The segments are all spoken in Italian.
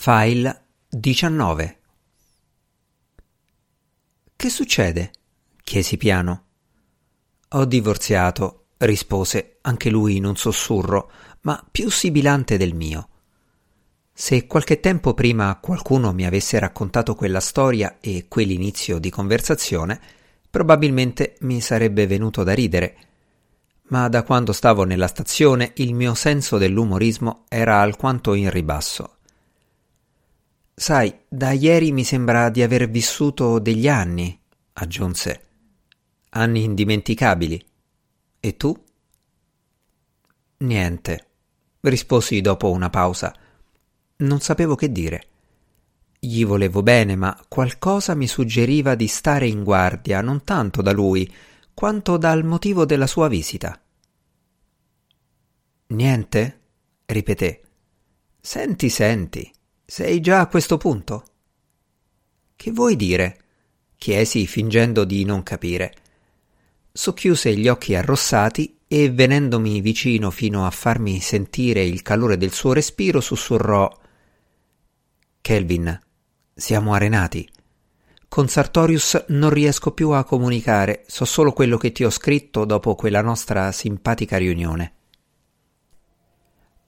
File 19 Che succede? chiesi piano. Ho divorziato, rispose anche lui in un sussurro, ma più sibilante del mio. Se qualche tempo prima qualcuno mi avesse raccontato quella storia e quell'inizio di conversazione, probabilmente mi sarebbe venuto da ridere. Ma da quando stavo nella stazione il mio senso dell'umorismo era alquanto in ribasso. Sai, da ieri mi sembra di aver vissuto degli anni, aggiunse. Anni indimenticabili. E tu? Niente, risposi dopo una pausa. Non sapevo che dire. Gli volevo bene, ma qualcosa mi suggeriva di stare in guardia non tanto da lui, quanto dal motivo della sua visita. Niente? ripeté. Senti, senti. Sei già a questo punto? Che vuoi dire? chiesi fingendo di non capire. Socchiuse gli occhi arrossati e venendomi vicino fino a farmi sentire il calore del suo respiro sussurrò Kelvin, siamo arenati. Con Sartorius non riesco più a comunicare, so solo quello che ti ho scritto dopo quella nostra simpatica riunione.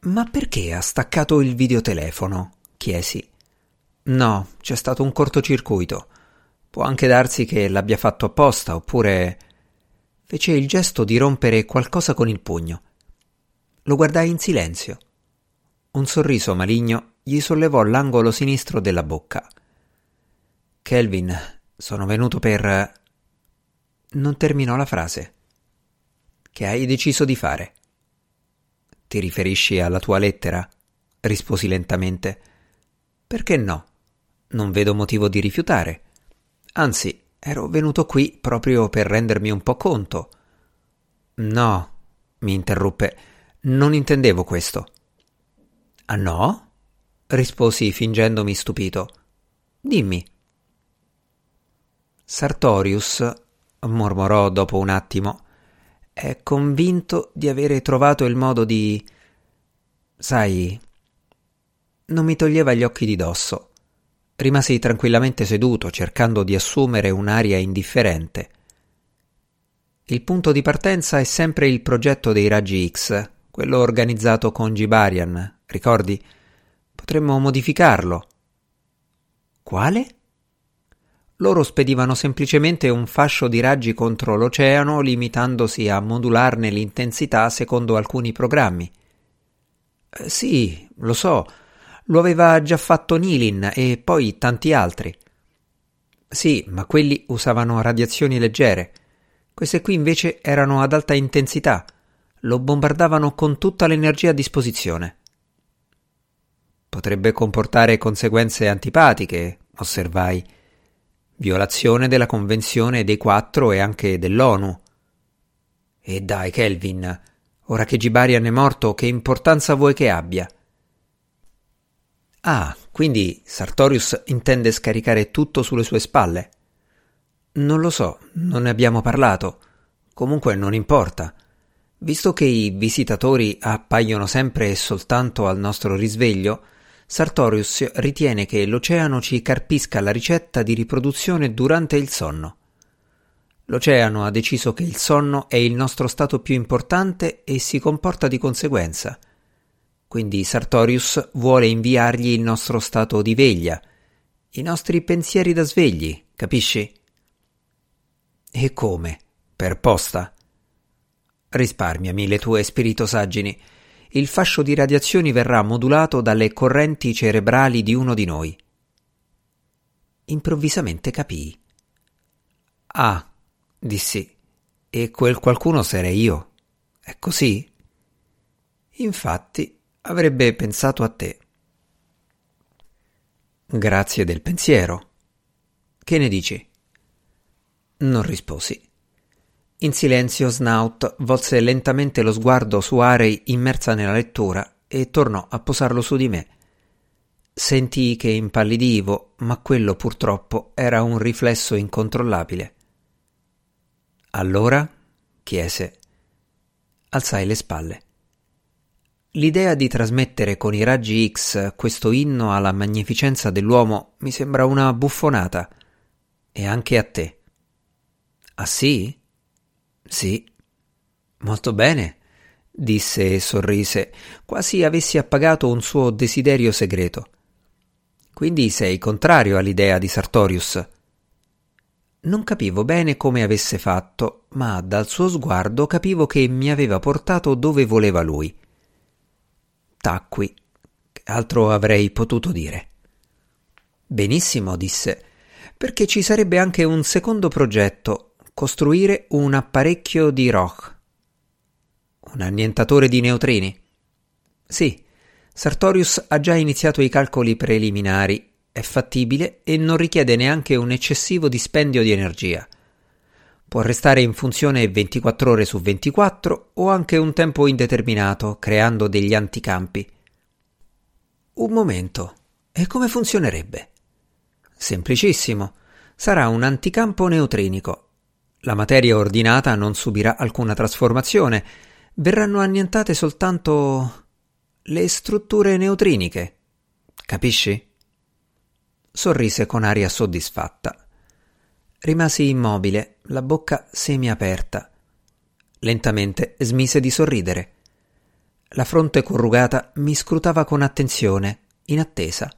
Ma perché ha staccato il videotelefono? Chiesi. No, c'è stato un cortocircuito. Può anche darsi che l'abbia fatto apposta, oppure. fece il gesto di rompere qualcosa con il pugno. Lo guardai in silenzio. Un sorriso maligno gli sollevò l'angolo sinistro della bocca. Kelvin, sono venuto per. Non terminò la frase. Che hai deciso di fare? Ti riferisci alla tua lettera? risposi lentamente. Perché no? Non vedo motivo di rifiutare. Anzi, ero venuto qui proprio per rendermi un po' conto. No, mi interruppe, non intendevo questo. Ah no? risposi fingendomi stupito. Dimmi. Sartorius, mormorò dopo un attimo, è convinto di avere trovato il modo di. Sai, non mi toglieva gli occhi di dosso. Rimasi tranquillamente seduto, cercando di assumere un'aria indifferente. Il punto di partenza è sempre il progetto dei raggi X, quello organizzato con Gibarian, ricordi? Potremmo modificarlo. Quale? Loro spedivano semplicemente un fascio di raggi contro l'oceano, limitandosi a modularne l'intensità secondo alcuni programmi. Eh, sì, lo so, lo aveva già fatto Nilin e poi tanti altri. Sì, ma quelli usavano radiazioni leggere. Queste qui invece erano ad alta intensità. Lo bombardavano con tutta l'energia a disposizione. Potrebbe comportare conseguenze antipatiche, osservai. Violazione della Convenzione dei Quattro e anche dell'ONU. E dai, Kelvin, ora che Gibarian è morto, che importanza vuoi che abbia? Ah, quindi Sartorius intende scaricare tutto sulle sue spalle? Non lo so, non ne abbiamo parlato. Comunque non importa. Visto che i visitatori appaiono sempre e soltanto al nostro risveglio, Sartorius ritiene che l'oceano ci carpisca la ricetta di riproduzione durante il sonno. L'oceano ha deciso che il sonno è il nostro stato più importante e si comporta di conseguenza. Quindi Sartorius vuole inviargli il nostro stato di veglia, i nostri pensieri da svegli, capisci? E come? Per posta? Risparmiami le tue spiritosaggini. Il fascio di radiazioni verrà modulato dalle correnti cerebrali di uno di noi. Improvvisamente capii. Ah, dissi, e quel qualcuno sarei io. È così? Infatti, avrebbe pensato a te. Grazie del pensiero. Che ne dici? Non risposi. In silenzio Snout volse lentamente lo sguardo su Arei immersa nella lettura e tornò a posarlo su di me. Sentii che impallidivo, ma quello purtroppo era un riflesso incontrollabile. Allora? chiese. Alzai le spalle. L'idea di trasmettere con i raggi X questo inno alla magnificenza dell'uomo mi sembra una buffonata. E anche a te. Ah sì? Sì. Molto bene, disse e sorrise, quasi avessi appagato un suo desiderio segreto. Quindi sei contrario all'idea di Sartorius? Non capivo bene come avesse fatto, ma dal suo sguardo capivo che mi aveva portato dove voleva lui. Tacqui. Che altro avrei potuto dire? Benissimo, disse, perché ci sarebbe anche un secondo progetto, costruire un apparecchio di Roch. Un annientatore di neutrini? Sì, Sartorius ha già iniziato i calcoli preliminari, è fattibile e non richiede neanche un eccessivo dispendio di energia. Può restare in funzione 24 ore su 24 o anche un tempo indeterminato, creando degli anticampi. Un momento. E come funzionerebbe? Semplicissimo. Sarà un anticampo neutrinico. La materia ordinata non subirà alcuna trasformazione. Verranno annientate soltanto le strutture neutriniche. Capisci? Sorrise con aria soddisfatta. Rimasi immobile, la bocca semiaperta. Lentamente smise di sorridere. La fronte corrugata mi scrutava con attenzione, in attesa.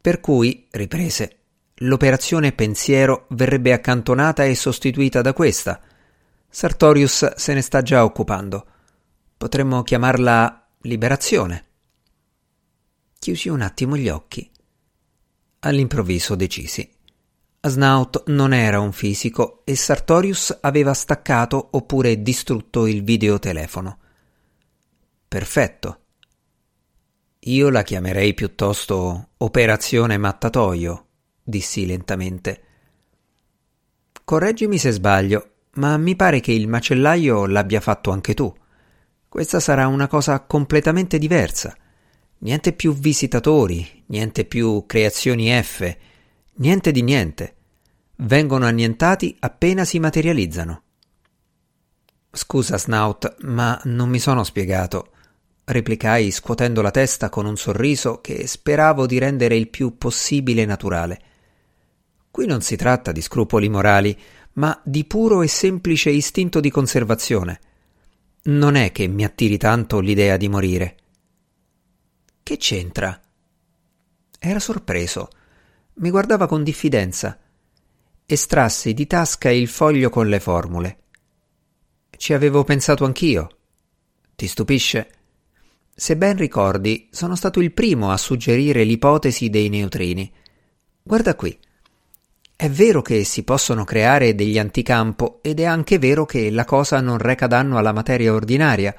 Per cui, riprese, l'operazione pensiero verrebbe accantonata e sostituita da questa. Sartorius se ne sta già occupando. Potremmo chiamarla liberazione. Chiusi un attimo gli occhi. All'improvviso decisi. Snout non era un fisico e Sartorius aveva staccato oppure distrutto il videotelefono. Perfetto. Io la chiamerei piuttosto Operazione Mattatoio, dissi lentamente. Correggimi se sbaglio, ma mi pare che il macellaio l'abbia fatto anche tu. Questa sarà una cosa completamente diversa. Niente più visitatori, niente più creazioni F, Niente di niente. Vengono annientati appena si materializzano. Scusa, Snout, ma non mi sono spiegato, replicai scuotendo la testa con un sorriso che speravo di rendere il più possibile naturale. Qui non si tratta di scrupoli morali, ma di puro e semplice istinto di conservazione. Non è che mi attiri tanto l'idea di morire. Che c'entra? Era sorpreso mi guardava con diffidenza. Estrassi di tasca il foglio con le formule. Ci avevo pensato anch'io. Ti stupisce? Se ben ricordi, sono stato il primo a suggerire l'ipotesi dei neutrini. Guarda qui. È vero che si possono creare degli anticampo ed è anche vero che la cosa non reca danno alla materia ordinaria,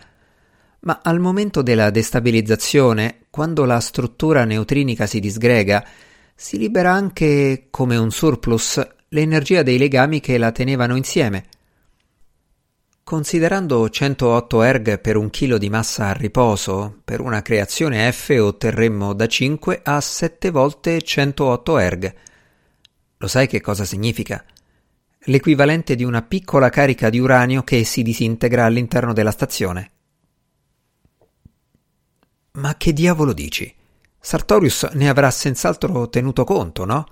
ma al momento della destabilizzazione, quando la struttura neutrinica si disgrega, si libera anche, come un surplus, l'energia dei legami che la tenevano insieme. Considerando 108 erg per un chilo di massa a riposo, per una creazione F otterremmo da 5 a 7 volte 108 erg. Lo sai che cosa significa? L'equivalente di una piccola carica di uranio che si disintegra all'interno della stazione. Ma che diavolo dici? Sartorius ne avrà senz'altro tenuto conto, no?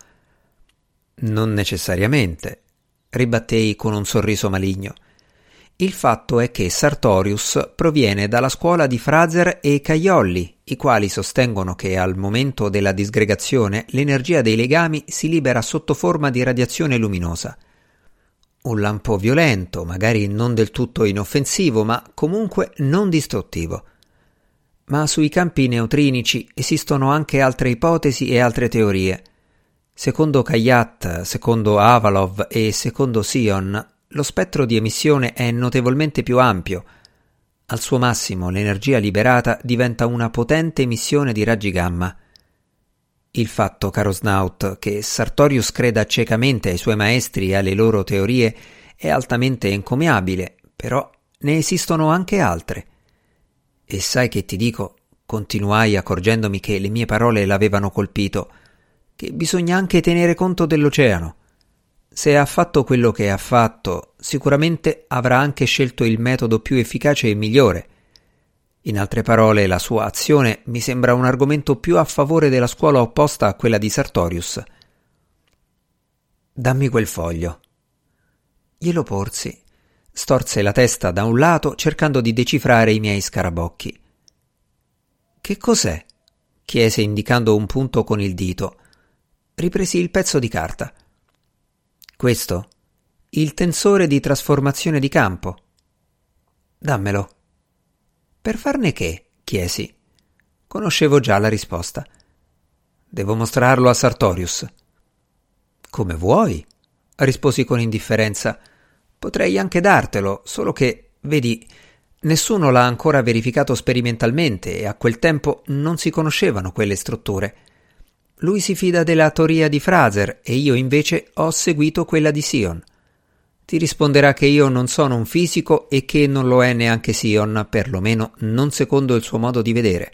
Non necessariamente, ribattei con un sorriso maligno. Il fatto è che Sartorius proviene dalla scuola di Fraser e Caiolli, i quali sostengono che al momento della disgregazione l'energia dei legami si libera sotto forma di radiazione luminosa. Un lampo violento, magari non del tutto inoffensivo, ma comunque non distruttivo. Ma sui campi neutrinici esistono anche altre ipotesi e altre teorie. Secondo Kayat, secondo Avalov e secondo Sion, lo spettro di emissione è notevolmente più ampio. Al suo massimo l'energia liberata diventa una potente emissione di raggi gamma. Il fatto, caro Snout, che Sartorius creda ciecamente ai suoi maestri e alle loro teorie è altamente encomiabile, però ne esistono anche altre. E sai che ti dico, continuai accorgendomi che le mie parole l'avevano colpito, che bisogna anche tenere conto dell'oceano. Se ha fatto quello che ha fatto, sicuramente avrà anche scelto il metodo più efficace e migliore. In altre parole, la sua azione mi sembra un argomento più a favore della scuola opposta a quella di Sartorius. Dammi quel foglio. Glielo porsi. Storse la testa da un lato cercando di decifrare i miei scarabocchi. Che cos'è? chiese indicando un punto con il dito. Ripresi il pezzo di carta. Questo? Il tensore di trasformazione di campo. Dammelo. Per farne che? chiesi. Conoscevo già la risposta. Devo mostrarlo a Sartorius. Come vuoi, risposi con indifferenza. Potrei anche dartelo, solo che, vedi, nessuno l'ha ancora verificato sperimentalmente e a quel tempo non si conoscevano quelle strutture. Lui si fida della teoria di Fraser e io invece ho seguito quella di Sion. Ti risponderà che io non sono un fisico e che non lo è neanche Sion, perlomeno non secondo il suo modo di vedere.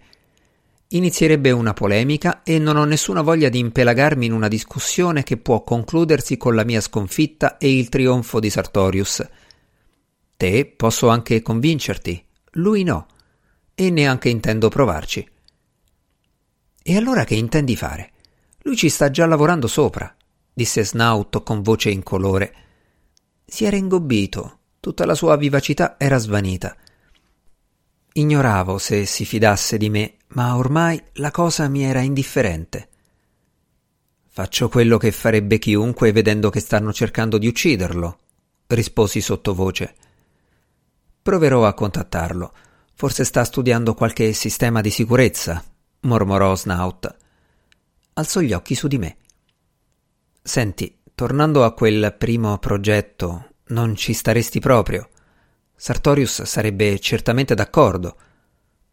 Inizierebbe una polemica e non ho nessuna voglia di impelagarmi in una discussione che può concludersi con la mia sconfitta e il trionfo di Sartorius. Te posso anche convincerti, lui no, e neanche intendo provarci. E allora che intendi fare? Lui ci sta già lavorando sopra, disse Snout con voce incolore. Si era ingobbito, tutta la sua vivacità era svanita. Ignoravo se si fidasse di me, ma ormai la cosa mi era indifferente. Faccio quello che farebbe chiunque vedendo che stanno cercando di ucciderlo, risposi sottovoce. Proverò a contattarlo. Forse sta studiando qualche sistema di sicurezza, mormorò Snout. Alzò gli occhi su di me. Senti, Tornando a quel primo progetto, non ci staresti proprio. Sartorius sarebbe certamente d'accordo.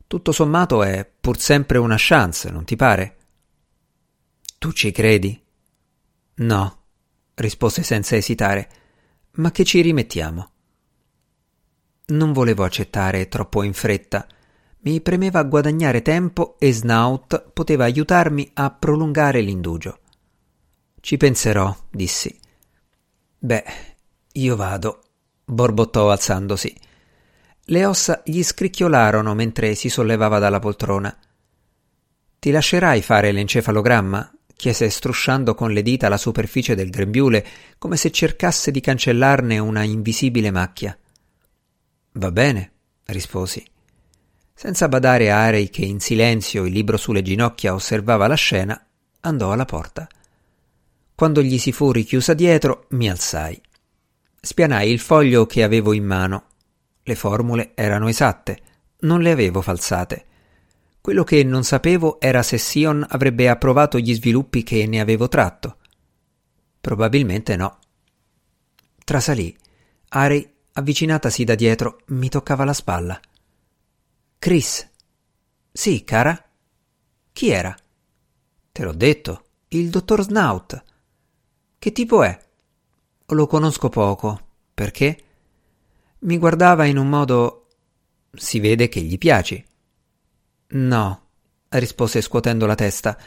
Tutto sommato è pur sempre una chance, non ti pare? Tu ci credi? No, rispose senza esitare. Ma che ci rimettiamo? Non volevo accettare troppo in fretta. Mi premeva guadagnare tempo e Snout poteva aiutarmi a prolungare l'indugio. Ci penserò, dissi. Beh, io vado, borbottò alzandosi. Le ossa gli scricchiolarono mentre si sollevava dalla poltrona. Ti lascerai fare l'encefalogramma? chiese strusciando con le dita la superficie del grembiule come se cercasse di cancellarne una invisibile macchia. Va bene, risposi. Senza badare a Arei che in silenzio, il libro sulle ginocchia, osservava la scena, andò alla porta. Quando gli si fu richiusa dietro, mi alzai. Spianai il foglio che avevo in mano. Le formule erano esatte, non le avevo falsate. Quello che non sapevo era se Sion avrebbe approvato gli sviluppi che ne avevo tratto. Probabilmente no. Trasalì. Ari, avvicinatasi da dietro, mi toccava la spalla. Chris. Sì, cara? Chi era? Te l'ho detto, il dottor Snout. Che tipo è? Lo conosco poco. Perché? Mi guardava in un modo. Si vede che gli piaci. No, rispose scuotendo la testa.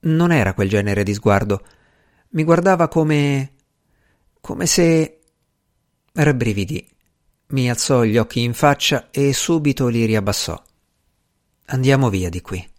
Non era quel genere di sguardo. Mi guardava come. come se. rabbrividì. Mi alzò gli occhi in faccia e subito li riabbassò. Andiamo via di qui.